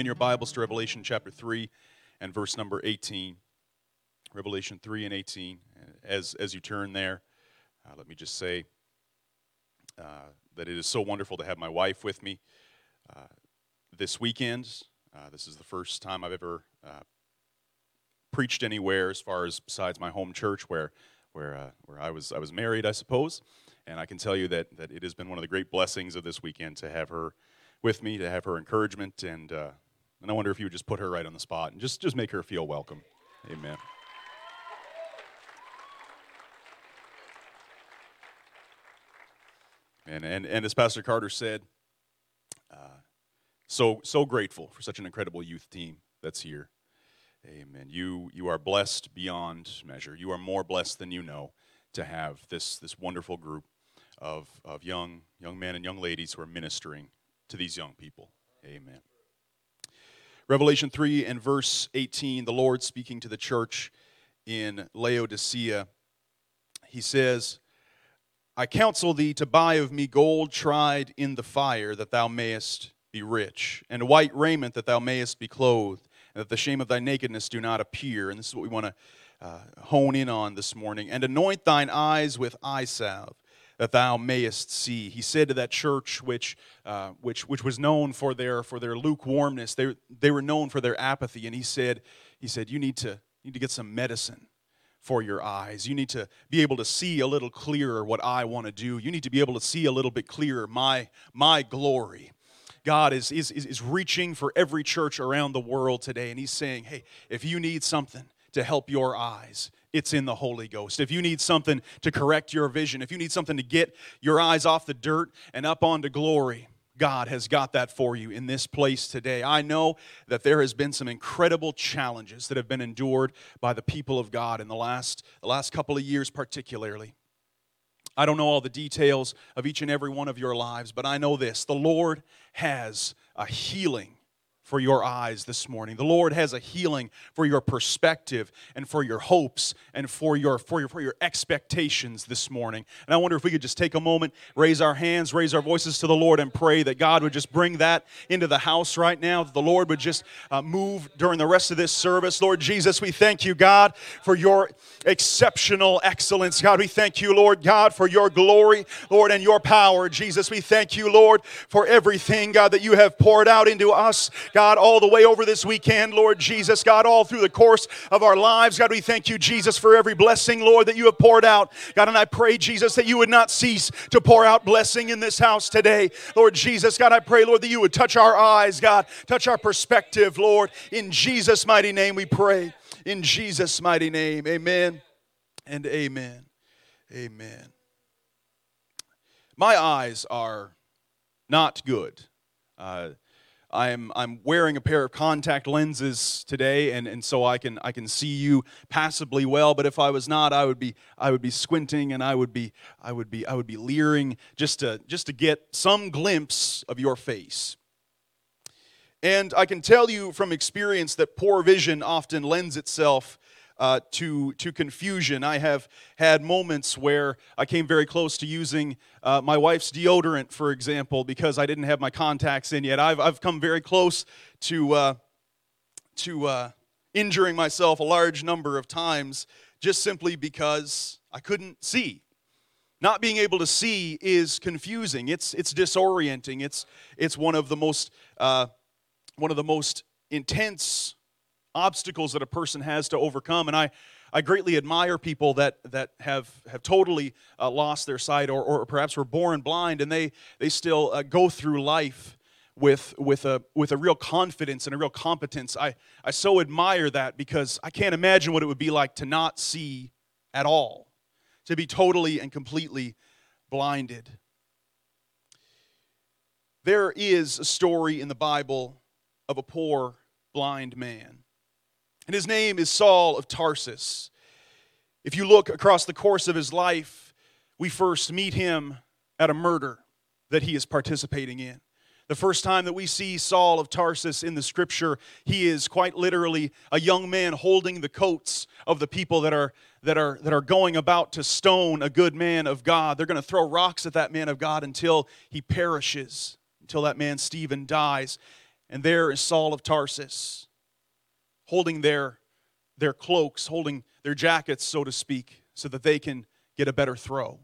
In your Bibles to Revelation chapter 3 and verse number 18. Revelation 3 and 18. As, as you turn there, uh, let me just say uh, that it is so wonderful to have my wife with me uh, this weekend. Uh, this is the first time I've ever uh, preached anywhere as far as besides my home church where, where, uh, where I, was, I was married, I suppose. And I can tell you that, that it has been one of the great blessings of this weekend to have her with me to have her encouragement and and I wonder if you would just put her right on the spot and just just make her feel welcome. Amen. And and and as Pastor Carter said, uh, so so grateful for such an incredible youth team that's here. Amen. You you are blessed beyond measure. You are more blessed than you know to have this this wonderful group of of young young men and young ladies who are ministering to these young people. Amen. Revelation 3 and verse 18, the Lord speaking to the church in Laodicea, he says, I counsel thee to buy of me gold tried in the fire, that thou mayest be rich, and white raiment, that thou mayest be clothed, and that the shame of thy nakedness do not appear. And this is what we want to uh, hone in on this morning. And anoint thine eyes with eye salve that thou mayest see. He said to that church, which, uh, which, which was known for their, for their lukewarmness, they, they were known for their apathy, and he said, he said you need to, you need to get some medicine for your eyes. You need to be able to see a little clearer what I want to do. You need to be able to see a little bit clearer my, my glory. God is, is, is reaching for every church around the world today, and He's saying, hey, if you need something to help your eyes, it's in the Holy Ghost. If you need something to correct your vision, if you need something to get your eyes off the dirt and up onto glory, God has got that for you in this place today. I know that there has been some incredible challenges that have been endured by the people of God in the last, the last couple of years, particularly. I don't know all the details of each and every one of your lives, but I know this the Lord has a healing for your eyes this morning. The Lord has a healing for your perspective and for your hopes and for your, for your, for your expectations this morning. And I wonder if we could just take a moment, raise our hands, raise our voices to the Lord, and pray that God would just bring that into the house right now, that the Lord would just uh, move during the rest of this service. Lord Jesus, we thank you, God, for your exceptional excellence. God, we thank you, Lord God, for your glory, Lord, and your power. Jesus, we thank you, Lord, for everything, God, that you have poured out into us. God, God, all the way over this weekend, Lord Jesus, God, all through the course of our lives. God, we thank you, Jesus, for every blessing, Lord, that you have poured out. God, and I pray, Jesus, that you would not cease to pour out blessing in this house today. Lord Jesus, God, I pray, Lord, that you would touch our eyes, God, touch our perspective, Lord. In Jesus' mighty name we pray. In Jesus' mighty name, amen and amen. Amen. My eyes are not good. Uh, I'm, I'm wearing a pair of contact lenses today, and, and so I can, I can see you passably well. But if I was not, I would be, I would be squinting and I would be, I would be, I would be leering just to, just to get some glimpse of your face. And I can tell you from experience that poor vision often lends itself uh, to, to confusion. I have had moments where I came very close to using uh, my wife's deodorant, for example, because I didn't have my contacts in yet. I've, I've come very close to, uh, to uh, injuring myself a large number of times just simply because I couldn't see. Not being able to see is confusing. It's, it's disorienting. It's, it's one of the most, uh, one of the most intense obstacles that a person has to overcome. And I, I greatly admire people that, that have, have totally uh, lost their sight or, or perhaps were born blind and they, they still uh, go through life with, with, a, with a real confidence and a real competence. I, I so admire that because I can't imagine what it would be like to not see at all, to be totally and completely blinded. There is a story in the Bible of a poor blind man. And his name is Saul of Tarsus. If you look across the course of his life, we first meet him at a murder that he is participating in. The first time that we see Saul of Tarsus in the scripture, he is quite literally a young man holding the coats of the people that are, that are, that are going about to stone a good man of God. They're going to throw rocks at that man of God until he perishes, until that man Stephen dies. And there is Saul of Tarsus holding their, their cloaks, holding their jackets, so to speak, so that they can get a better throw.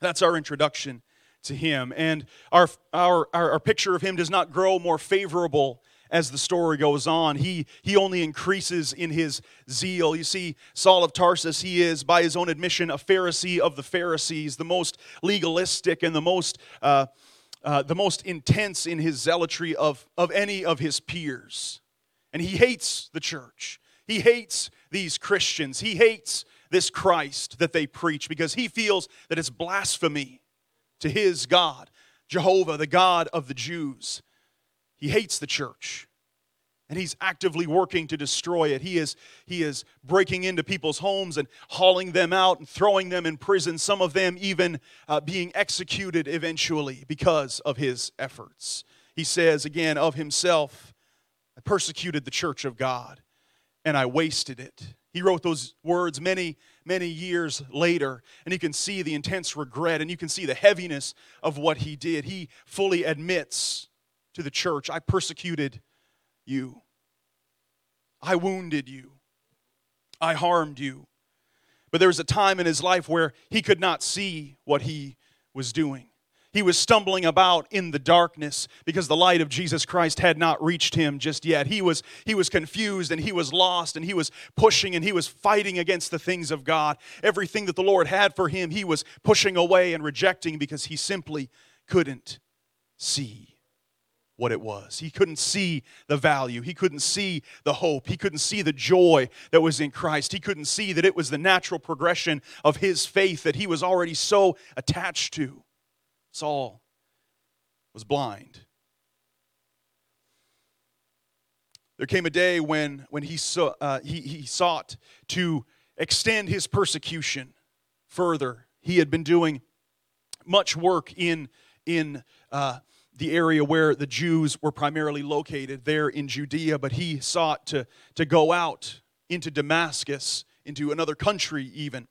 That's our introduction to him. And our, our, our, picture of him does not grow more favorable as the story goes on. He, he only increases in his zeal. You see, Saul of Tarsus, he is, by his own admission, a Pharisee of the Pharisees, the most legalistic and the most, uh, uh, the most intense in his zealotry of, of any of his peers. And he hates the church. He hates these Christians. He hates this Christ that they preach because he feels that it's blasphemy to his God, Jehovah, the God of the Jews. He hates the church and he's actively working to destroy it. He is, he is breaking into people's homes and hauling them out and throwing them in prison, some of them even uh, being executed eventually because of his efforts. He says again of himself, I persecuted the church of God and I wasted it. He wrote those words many, many years later, and you can see the intense regret and you can see the heaviness of what he did. He fully admits to the church, I persecuted you, I wounded you, I harmed you. But there was a time in his life where he could not see what he was doing. He was stumbling about in the darkness because the light of Jesus Christ had not reached him just yet. He was, he was confused and he was lost and he was pushing and he was fighting against the things of God. Everything that the Lord had for him, he was pushing away and rejecting because he simply couldn't see what it was. He couldn't see the value. He couldn't see the hope. He couldn't see the joy that was in Christ. He couldn't see that it was the natural progression of his faith that he was already so attached to. Saul was blind. There came a day when, when he, saw, uh, he, he sought to extend his persecution further. He had been doing much work in, in uh, the area where the Jews were primarily located, there in Judea, but he sought to, to go out into Damascus, into another country even,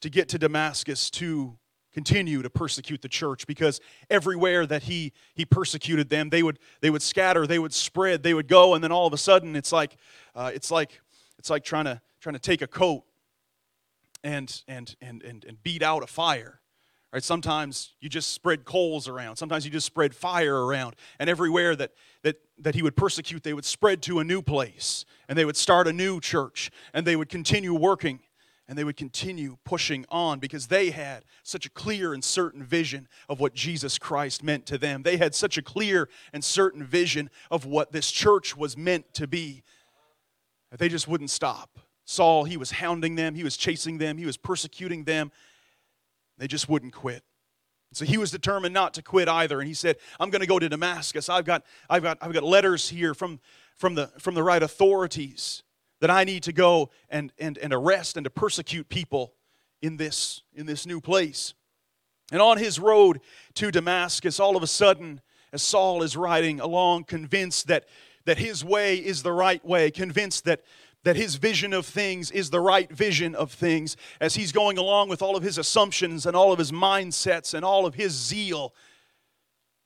to get to Damascus to continue to persecute the church because everywhere that he he persecuted them they would they would scatter they would spread they would go and then all of a sudden it's like uh, it's like it's like trying to trying to take a coat and and and and, and beat out a fire right? Sometimes you just spread coals around. Sometimes you just spread fire around. And everywhere that that that he would persecute they would spread to a new place and they would start a new church and they would continue working and they would continue pushing on because they had such a clear and certain vision of what Jesus Christ meant to them. They had such a clear and certain vision of what this church was meant to be. They just wouldn't stop. Saul, he was hounding them, he was chasing them, he was persecuting them. They just wouldn't quit. So he was determined not to quit either. And he said, I'm going to go to Damascus. I've got, I've got, I've got letters here from, from, the, from the right authorities that I need to go and, and, and arrest and to persecute people in this, in this new place. And on his road to Damascus, all of a sudden, as Saul is riding along, convinced that, that his way is the right way, convinced that, that his vision of things is the right vision of things, as he's going along with all of his assumptions and all of his mindsets and all of his zeal,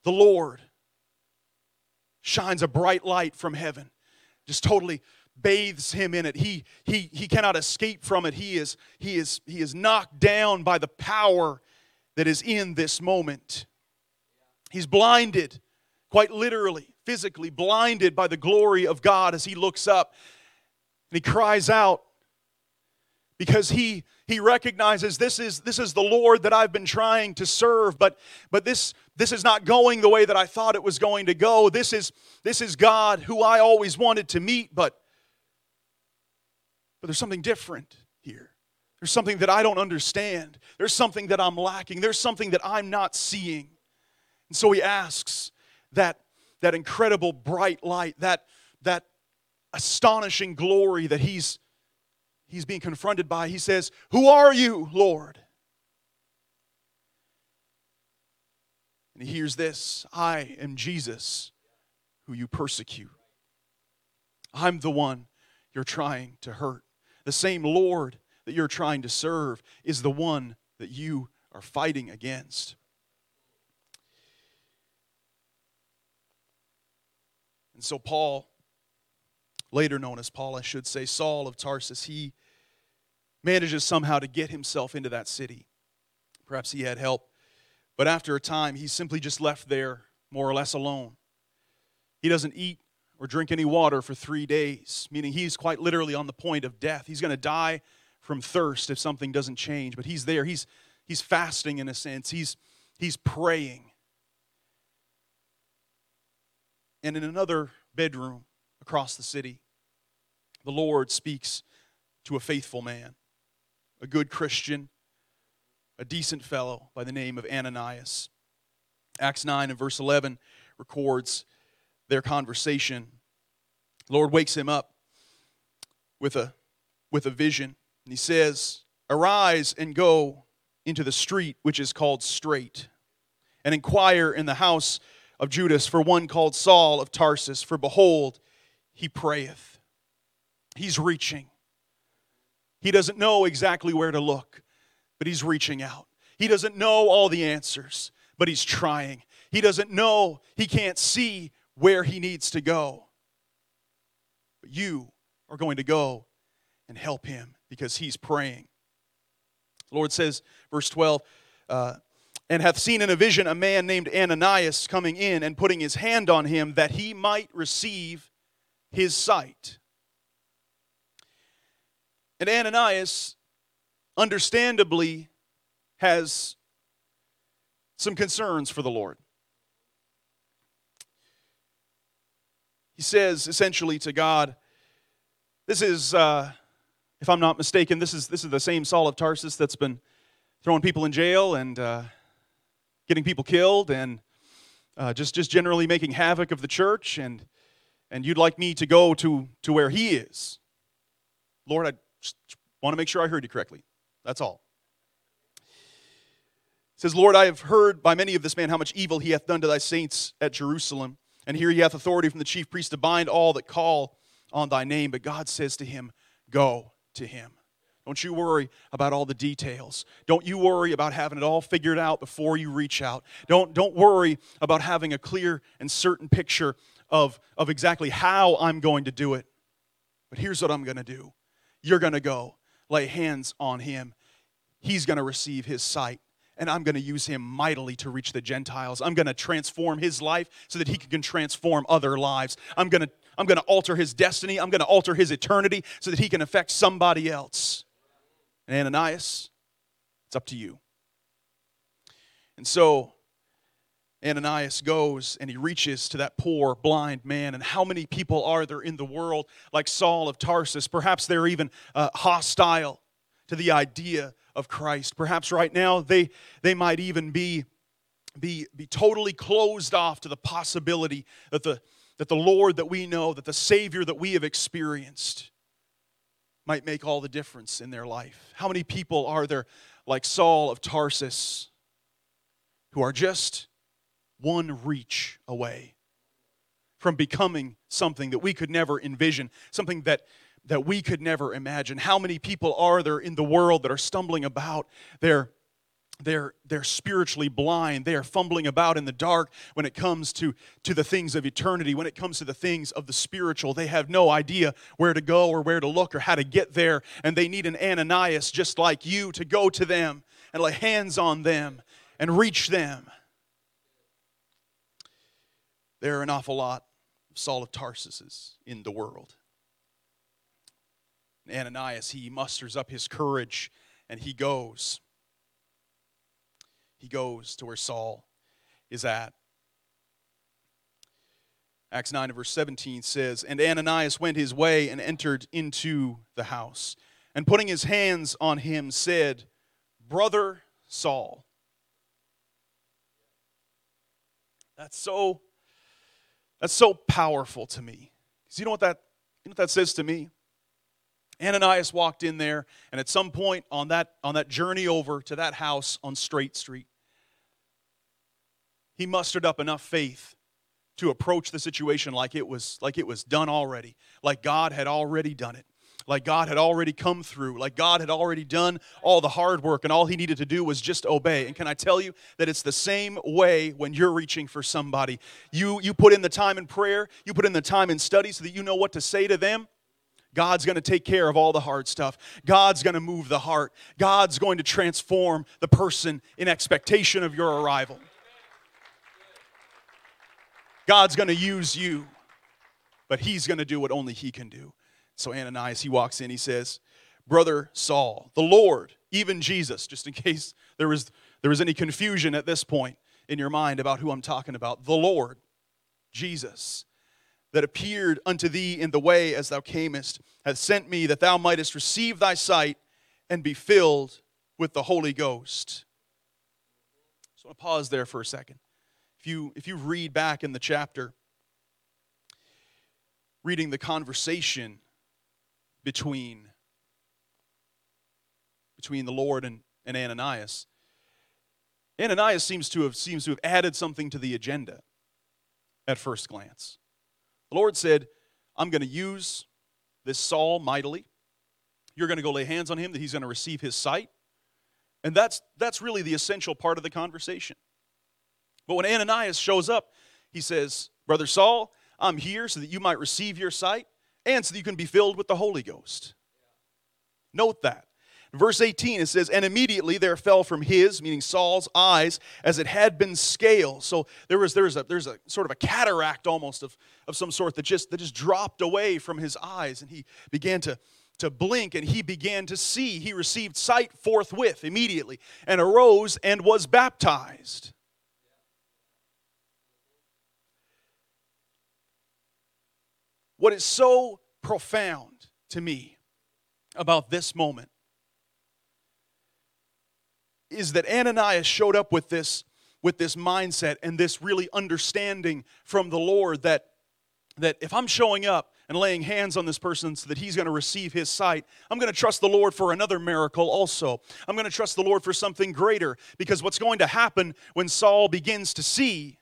the Lord shines a bright light from heaven, just totally bathes him in it. He, he, he cannot escape from it. He is, he, is, he is knocked down by the power that is in this moment. He's blinded, quite literally, physically blinded by the glory of God as he looks up and he cries out because he he recognizes this is this is the lord that i've been trying to serve but but this this is not going the way that i thought it was going to go this is this is god who i always wanted to meet but but there's something different here. There's something that I don't understand. There's something that I'm lacking. There's something that I'm not seeing. And so he asks that, that incredible bright light, that, that astonishing glory that he's, he's being confronted by, he says, Who are you, Lord? And he hears this I am Jesus, who you persecute. I'm the one you're trying to hurt. The same Lord that you're trying to serve is the one that you are fighting against. And so, Paul, later known as Paul, I should say, Saul of Tarsus, he manages somehow to get himself into that city. Perhaps he had help. But after a time, he's simply just left there more or less alone. He doesn't eat or drink any water for three days, meaning he's quite literally on the point of death. He's going to die from thirst if something doesn't change. But he's there. He's, he's fasting in a sense, he's, he's praying. And in another bedroom across the city, the Lord speaks to a faithful man, a good Christian, a decent fellow by the name of Ananias. Acts 9 and verse 11 records their conversation. Lord wakes him up with a, with a vision, and he says, Arise and go into the street which is called Straight, and inquire in the house of Judas for one called Saul of Tarsus, for behold, he prayeth. He's reaching. He doesn't know exactly where to look, but he's reaching out. He doesn't know all the answers, but he's trying. He doesn't know, he can't see where he needs to go. But you are going to go and help him because he's praying. The Lord says, verse 12, uh, and hath seen in a vision a man named Ananias coming in and putting his hand on him that he might receive his sight. And Ananias, understandably, has some concerns for the Lord. He says essentially to God, This is, uh, if I'm not mistaken, this is, this is the same Saul of Tarsus that's been throwing people in jail and uh, getting people killed and uh, just, just generally making havoc of the church. And, and you'd like me to go to, to where he is. Lord, I just want to make sure I heard you correctly. That's all. It says, Lord, I have heard by many of this man how much evil he hath done to thy saints at Jerusalem. And here he hath authority from the chief priest to bind all that call on thy name. But God says to him, Go to him. Don't you worry about all the details. Don't you worry about having it all figured out before you reach out. Don't, don't worry about having a clear and certain picture of, of exactly how I'm going to do it. But here's what I'm going to do you're going to go lay hands on him, he's going to receive his sight and I'm going to use him mightily to reach the Gentiles. I'm going to transform his life so that he can transform other lives. I'm going to, I'm going to alter his destiny. I'm going to alter his eternity so that he can affect somebody else. And Ananias, it's up to you. And so Ananias goes and he reaches to that poor blind man. And how many people are there in the world like Saul of Tarsus? Perhaps they're even uh, hostile to the idea of Christ. Perhaps right now they, they might even be, be, be totally closed off to the possibility that the, that the Lord that we know, that the Savior that we have experienced, might make all the difference in their life. How many people are there like Saul of Tarsus who are just one reach away from becoming something that we could never envision, something that that we could never imagine. How many people are there in the world that are stumbling about? They're they're, they're spiritually blind. They are fumbling about in the dark when it comes to, to the things of eternity, when it comes to the things of the spiritual. They have no idea where to go or where to look or how to get there. And they need an Ananias just like you to go to them and lay hands on them and reach them. There are an awful lot of Saul of Tarsuses in the world. Ananias, he musters up his courage and he goes. He goes to where Saul is at. Acts 9 verse 17 says, And Ananias went his way and entered into the house, and putting his hands on him said, Brother Saul. That's so That's so powerful to me. Because you know what that you know what that says to me? Ananias walked in there, and at some point on that on that journey over to that house on Straight Street, he mustered up enough faith to approach the situation like it was like it was done already, like God had already done it like God had already come through, like God had already done all the hard work, and all he needed to do was just obey. And can I tell you that it's the same way when you're reaching for somebody? You, you put in the time in prayer, you put in the time in study so that you know what to say to them. God's going to take care of all the hard stuff. God's going to move the heart. God's going to transform the person in expectation of your arrival. God's going to use you, but He's going to do what only He can do. So Ananias, he walks in, he says, Brother Saul, the Lord, even Jesus, just in case there was, there was any confusion at this point in your mind about who I'm talking about, the Lord, Jesus, that appeared unto thee in the way as thou camest, hath sent me that thou mightest receive thy sight and be filled with the Holy Ghost. So I want to pause there for a second. If you, if you read back in the chapter, reading the conversation between, between the Lord and, and Ananias. Ananias seems to have seems to have added something to the agenda at first glance. The Lord said, I'm going to use this Saul mightily. You're going to go lay hands on him that he's going to receive his sight. And that's that's really the essential part of the conversation. But when Ananias shows up, he says, Brother Saul, I'm here so that you might receive your sight and so that you can be filled with the Holy Ghost. Note that. Verse 18, it says, And immediately there fell from his, meaning Saul's, eyes as it had been scales. So there was, there's, a, there's a sort of a cataract almost of, of some sort that just, that just dropped away from his eyes, and he began to, to blink, and he began to see. He received sight forthwith, immediately, and arose and was baptized. What is so profound to me about this moment is that Ananias showed up with this with this mindset and this really understanding from the Lord that that if I'm showing up and laying hands on this person so that he's going to receive his sight, I'm going to trust the Lord for another miracle also. I'm going to trust the Lord for something greater because what's going to happen when Saul begins to see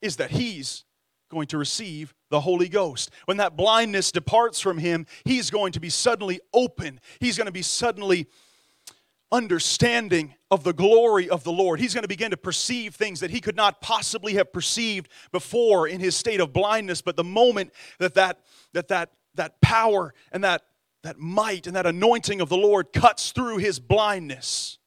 is that he's going to receive the Holy Ghost. When that blindness departs from him, he's going to be suddenly open. He's going to be suddenly understanding of the glory of the Lord. He's going to begin to perceive things that he could not possibly have perceived before in his state of blindness. But the moment that that, that, that, that power and that, that might and that anointing of the Lord cuts through his blindness,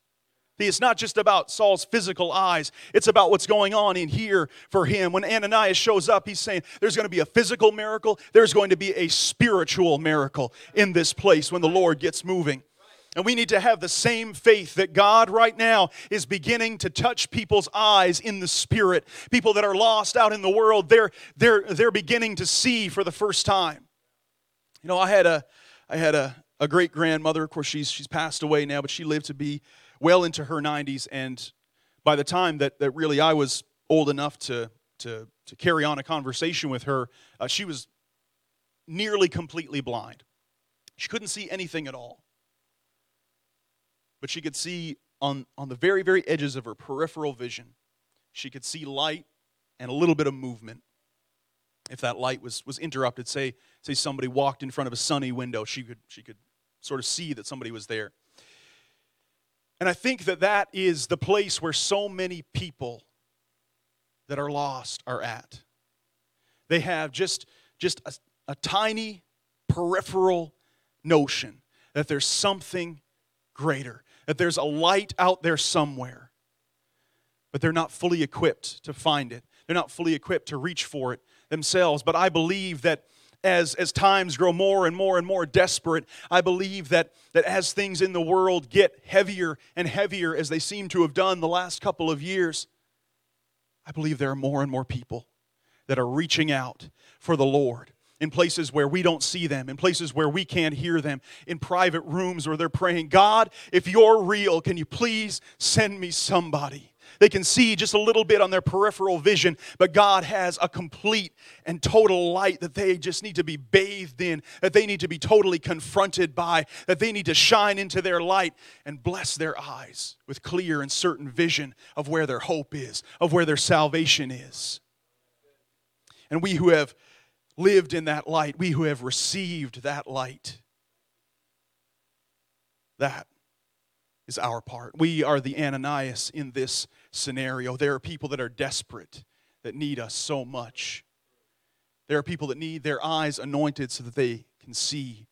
it's not just about Saul's physical eyes, it's about what's going on in here for him. When Ananias shows up, he's saying there's going to be a physical miracle, there's going to be a spiritual miracle in this place when the Lord gets moving. And we need to have the same faith that God right now is beginning to touch people's eyes in the spirit. People that are lost out in the world, they're, they're, they're beginning to see for the first time. You know, I had a, I had a, a great grandmother. Of course, she's, she's passed away now, but she lived to be well into her 90s. And by the time that, that really I was old enough to, to, to carry on a conversation with her, uh, she was nearly completely blind. She couldn't see anything at all. But she could see on, on the very, very edges of her peripheral vision, she could see light and a little bit of movement. If that light was, was interrupted, say, say somebody walked in front of a sunny window, she could, she could sort of see that somebody was there. And I think that that is the place where so many people that are lost are at. They have just, just a, a tiny peripheral notion that there's something greater, that there's a light out there somewhere, but they're not fully equipped to find it. They're not fully equipped to reach for it themselves. But I believe that as, as times grow more and more and more desperate, I believe that, that as things in the world get heavier and heavier, as they seem to have done the last couple of years, I believe there are more and more people that are reaching out for the Lord in places where we don't see them, in places where we can't hear them, in private rooms where they're praying, God, if you're real, can you please send me somebody? They can see just a little bit on their peripheral vision, but God has a complete and total light that they just need to be bathed in, that they need to be totally confronted by, that they need to shine into their light and bless their eyes with clear and certain vision of where their hope is, of where their salvation is. And we who have lived in that light, we who have received that light, that is our part. We are the Ananias in this scenario. There are people that are desperate, that need us so much. There are people that need their eyes anointed so that they can see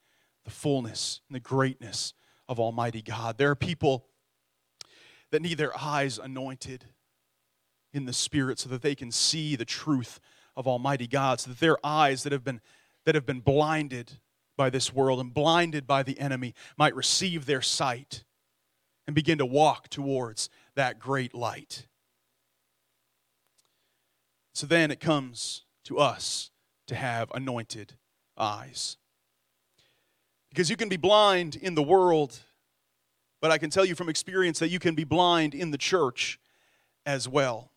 the fullness and the greatness of Almighty God. There are people that need their eyes anointed in the Spirit so that they can see the truth of Almighty God, so that their eyes that have been, that have been blinded by this world and blinded by the enemy might receive their sight and begin to walk towards that great light. So then it comes to us to have anointed eyes. Because you can be blind in the world, but I can tell you from experience that you can be blind in the church as well.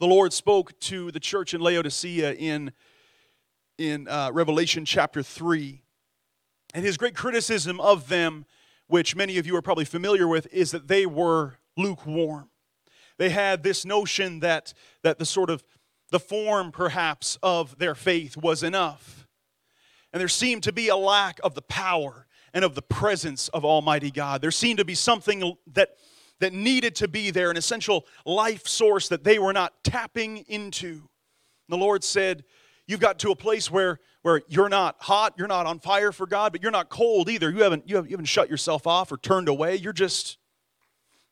The Lord spoke to the church in Laodicea in, in uh, Revelation chapter 3. And his great criticism of them which many of you are probably familiar with, is that they were lukewarm. They had this notion that, that the sort of the form perhaps of their faith was enough. And there seemed to be a lack of the power and of the presence of Almighty God. There seemed to be something that, that needed to be there, an essential life source that they were not tapping into. the Lord said, You've got to a place where, where you're not hot, you're not on fire for God, but you're not cold either. You haven't, you haven't, you haven't shut yourself off or turned away. You're just,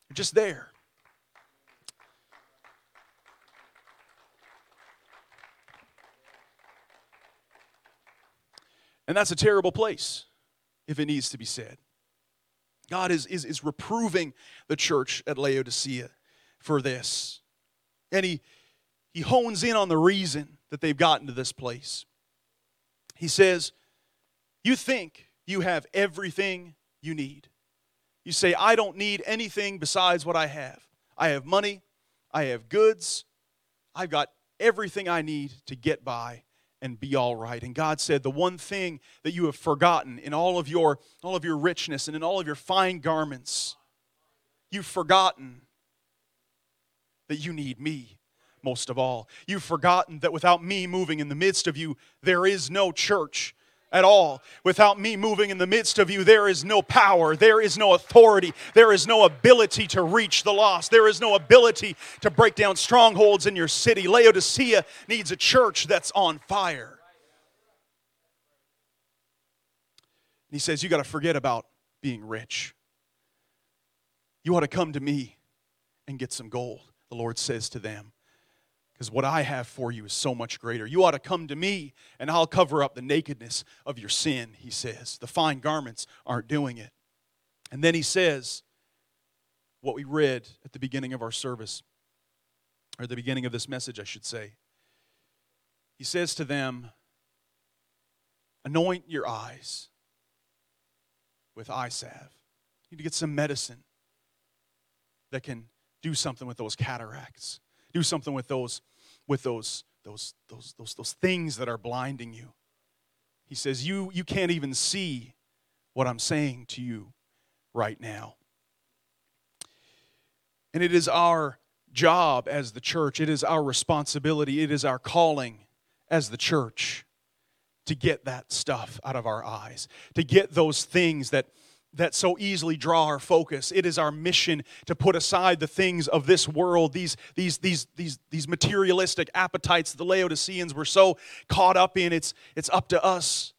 you're just there. And that's a terrible place, if it needs to be said. God is, is, is reproving the church at Laodicea for this. And he, he hones in on the reason that they've gotten to this place. He says, You think you have everything you need. You say, I don't need anything besides what I have. I have money, I have goods, I've got everything I need to get by and be all right. And God said, The one thing that you have forgotten in all of your, all of your richness and in all of your fine garments, you've forgotten that you need me most of all. You've forgotten that without me moving in the midst of you, there is no church at all. Without me moving in the midst of you, there is no power, there is no authority, there is no ability to reach the lost, there is no ability to break down strongholds in your city. Laodicea needs a church that's on fire. And he says, You got to forget about being rich. You ought to come to me and get some gold, the Lord says to them because what I have for you is so much greater. You ought to come to me, and I'll cover up the nakedness of your sin, he says. The fine garments aren't doing it. And then he says, what we read at the beginning of our service, or the beginning of this message, I should say. He says to them, Anoint your eyes with eye salve. You need to get some medicine that can do something with those cataracts do something with those with those those those those, those things that are blinding you. He says you you can't even see what i'm saying to you right now. And it is our job as the church it is our responsibility it is our calling as the church to get that stuff out of our eyes to get those things that that so easily draw our focus. It is our mission to put aside the things of this world, these, these, these, these, these materialistic appetites the Laodiceans were so caught up in. It's, it's up to us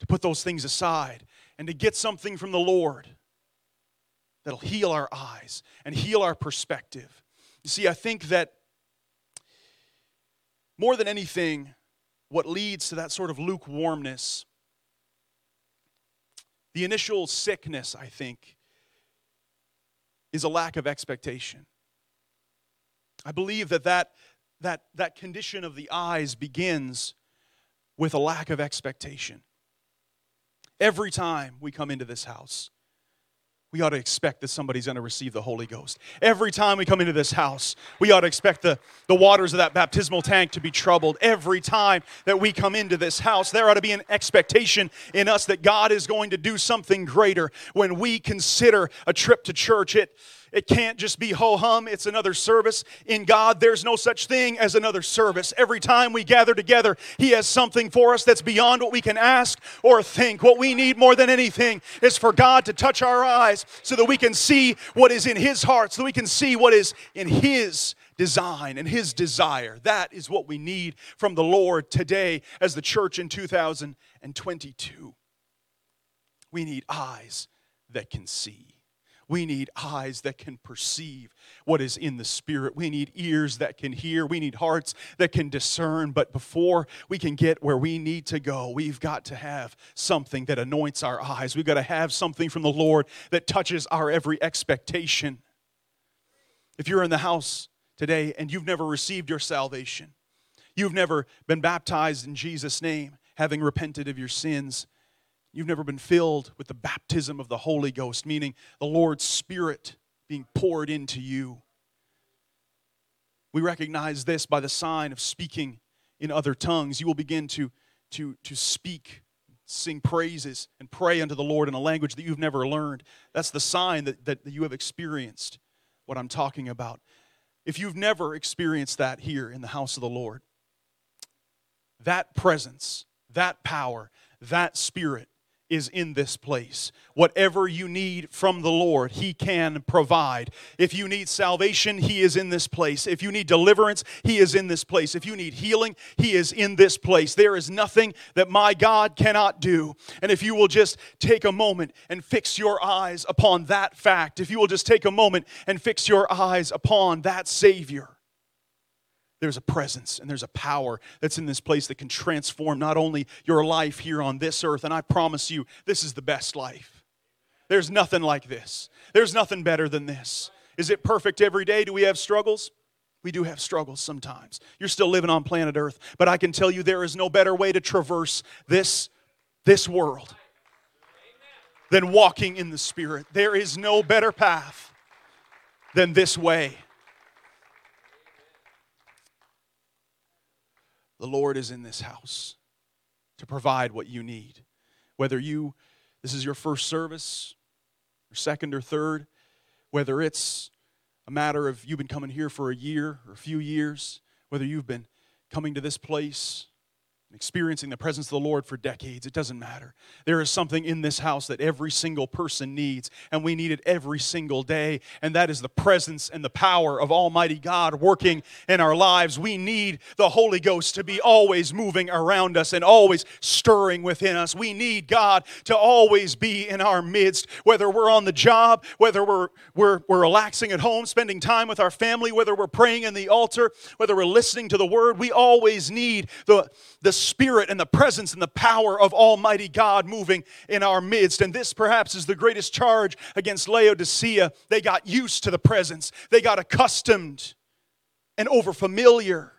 to put those things aside and to get something from the Lord that'll heal our eyes and heal our perspective. You see, I think that more than anything, what leads to that sort of lukewarmness the initial sickness, I think, is a lack of expectation. I believe that that, that, that condition of the eyes begins with a lack of expectation. Every time we come into this house, we ought to expect that somebody's going to receive the Holy Ghost. Every time we come into this house, we ought to expect the, the waters of that baptismal tank to be troubled. Every time that we come into this house, there ought to be an expectation in us that God is going to do something greater. When we consider a trip to church, it it can't just be ho hum, it's another service. In God, there's no such thing as another service. Every time we gather together, He has something for us that's beyond what we can ask or think. What we need more than anything is for God to touch our eyes so that we can see what is in His heart, so we can see what is in His design and His desire. That is what we need from the Lord today as the church in 2022. We need eyes that can see. We need eyes that can perceive what is in the Spirit. We need ears that can hear. We need hearts that can discern. But before we can get where we need to go, we've got to have something that anoints our eyes. We've got to have something from the Lord that touches our every expectation. If you're in the house today and you've never received your salvation, you've never been baptized in Jesus' name, having repented of your sins, You've never been filled with the baptism of the Holy Ghost, meaning the Lord's Spirit being poured into you. We recognize this by the sign of speaking in other tongues. You will begin to, to, to speak, sing praises, and pray unto the Lord in a language that you've never learned. That's the sign that, that you have experienced what I'm talking about. If you've never experienced that here in the house of the Lord, that presence, that power, that spirit is in this place. Whatever you need from the Lord, He can provide. If you need salvation, He is in this place. If you need deliverance, He is in this place. If you need healing, He is in this place. There is nothing that my God cannot do. And if you will just take a moment and fix your eyes upon that fact, if you will just take a moment and fix your eyes upon that Savior, there's a presence and there's a power that's in this place that can transform not only your life here on this earth, and I promise you, this is the best life. There's nothing like this, there's nothing better than this. Is it perfect every day? Do we have struggles? We do have struggles sometimes. You're still living on planet Earth, but I can tell you there is no better way to traverse this, this world than walking in the Spirit. There is no better path than this way. The Lord is in this house to provide what you need. Whether you, this is your first service, or second or third, whether it's a matter of you've been coming here for a year or a few years, whether you've been coming to this place experiencing the presence of the Lord for decades. It doesn't matter. There is something in this house that every single person needs, and we need it every single day, and that is the presence and the power of Almighty God working in our lives. We need the Holy Ghost to be always moving around us and always stirring within us. We need God to always be in our midst, whether we're on the job, whether we're, we're, we're relaxing at home, spending time with our family, whether we're praying in the altar, whether we're listening to the Word. We always need the, the Spirit and the presence and the power of Almighty God moving in our midst. And this perhaps is the greatest charge against Laodicea. They got used to the presence, they got accustomed and overfamiliar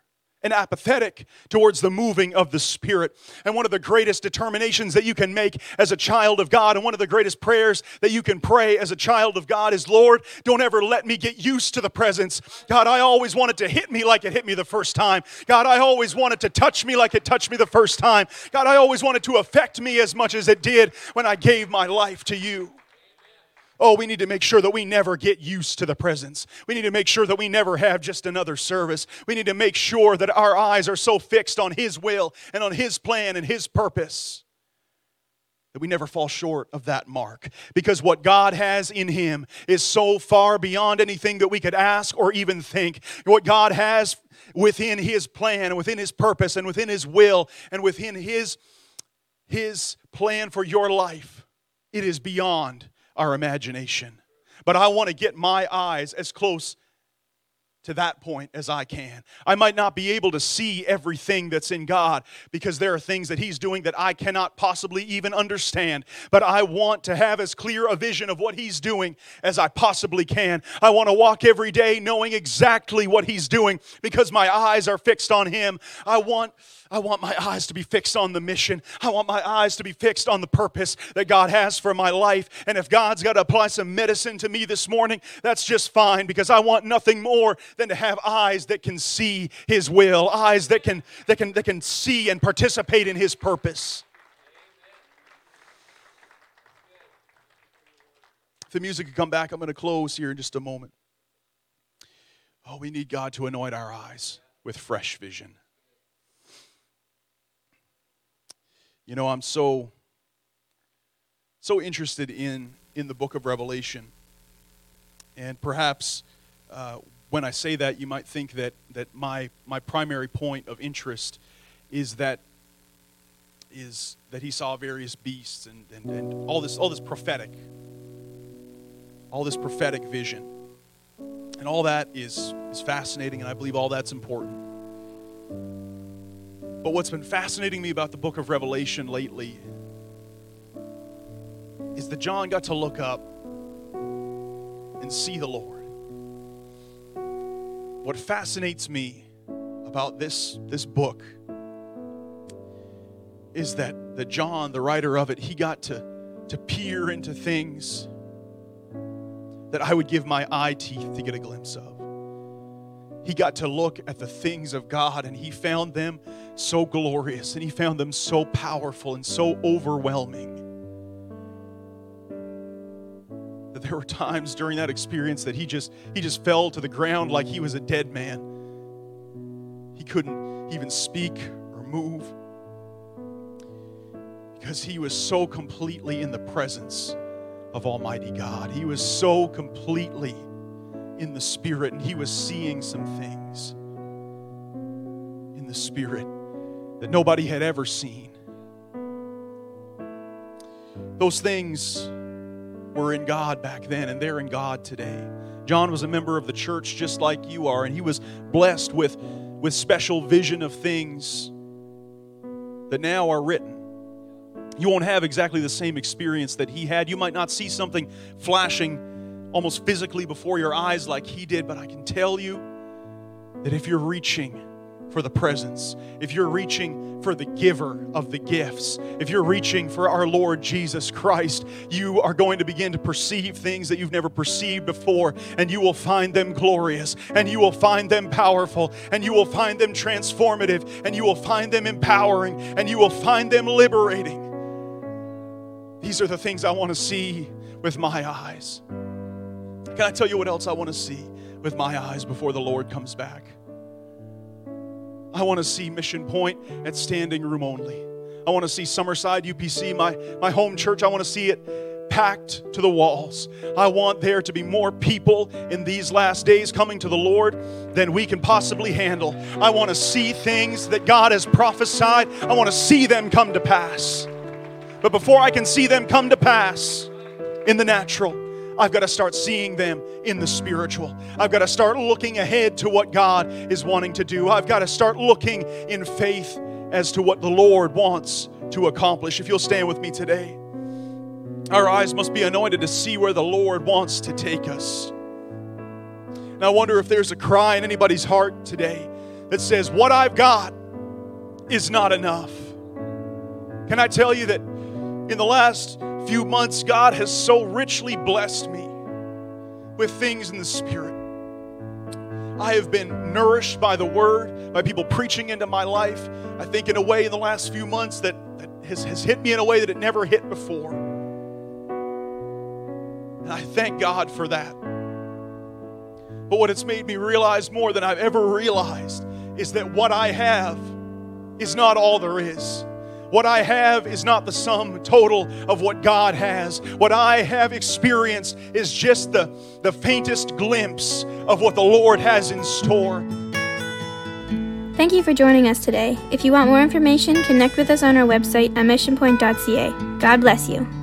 and apathetic towards the moving of the Spirit. And one of the greatest determinations that you can make as a child of God, and one of the greatest prayers that you can pray as a child of God is Lord, don't ever let me get used to the presence. God, I always wanted to hit me like it hit me the first time. God, I always wanted to touch me like it touched me the first time. God, I always wanted to affect me as much as it did when I gave my life to you. Oh, we need to make sure that we never get used to the presence. We need to make sure that we never have just another service. We need to make sure that our eyes are so fixed on His will and on His plan and His purpose that we never fall short of that mark. Because what God has in Him is so far beyond anything that we could ask or even think. What God has within His plan and within His purpose and within His will and within His, His plan for your life, it is beyond our imagination. But I want to get my eyes as close to that point as I can. I might not be able to see everything that's in God because there are things that He's doing that I cannot possibly even understand. But I want to have as clear a vision of what He's doing as I possibly can. I want to walk every day knowing exactly what He's doing because my eyes are fixed on Him. I want I want my eyes to be fixed on the mission. I want my eyes to be fixed on the purpose that God has for my life. And if God's got to apply some medicine to me this morning, that's just fine because I want nothing more than to have eyes that can see His will, eyes that can, that can, that can see and participate in His purpose. If the music could come back, I'm going to close here in just a moment. Oh, we need God to anoint our eyes with fresh vision. You know, I'm so so interested in in the book of Revelation, and perhaps uh, when I say that, you might think that that my my primary point of interest is that is that he saw various beasts and, and, and all this all this prophetic all this prophetic vision. And all that is is fascinating and i believe all that's important but what's been fascinating me about the book of Revelation lately is that John got to look up and see the Lord. What fascinates me about this, this book is that, that John, the writer of it, he got to, to peer into things that I would give my eye teeth to get a glimpse of. He got to look at the things of God and he found them so glorious and he found them so powerful and so overwhelming. That there were times during that experience that he just he just fell to the ground like he was a dead man. He couldn't even speak or move because he was so completely in the presence of Almighty God. He was so completely in the Spirit and he was seeing some things in the Spirit that nobody had ever seen. Those things were in God back then, and they're in God today. John was a member of the church just like you are, and he was blessed with, with special vision of things that now are written. You won't have exactly the same experience that he had. You might not see something flashing almost physically before your eyes like he did, but I can tell you that if you're reaching for the presence, if you're reaching for the giver of the gifts, if you're reaching for our Lord Jesus Christ, you are going to begin to perceive things that you've never perceived before, and you will find them glorious, and you will find them powerful, and you will find them transformative, and you will find them empowering, and you will find them liberating. These are the things I want to see with my eyes. Can I tell you what else I want to see with my eyes before the Lord comes back? I want to see Mission Point at standing room only. I want to see Summerside UPC, my, my home church. I want to see it packed to the walls. I want there to be more people in these last days coming to the Lord than we can possibly handle. I want to see things that God has prophesied. I want to see them come to pass. But before I can see them come to pass in the natural, I've got to start seeing them in the spiritual. I've got to start looking ahead to what God is wanting to do. I've got to start looking in faith as to what the Lord wants to accomplish. If you'll stand with me today, our eyes must be anointed to see where the Lord wants to take us. And I wonder if there's a cry in anybody's heart today that says, What I've got is not enough. Can I tell you that in the last few months, God has so richly blessed me with things in the Spirit. I have been nourished by the Word, by people preaching into my life. I think, in a way, in the last few months, that, that has, has hit me in a way that it never hit before. And I thank God for that. But what it's made me realize more than I've ever realized is that what I have is not all there is. What I have is not the sum total of what God has. What I have experienced is just the, the faintest glimpse of what the Lord has in store. Thank you for joining us today. If you want more information, connect with us on our website at missionpoint.ca. God bless you.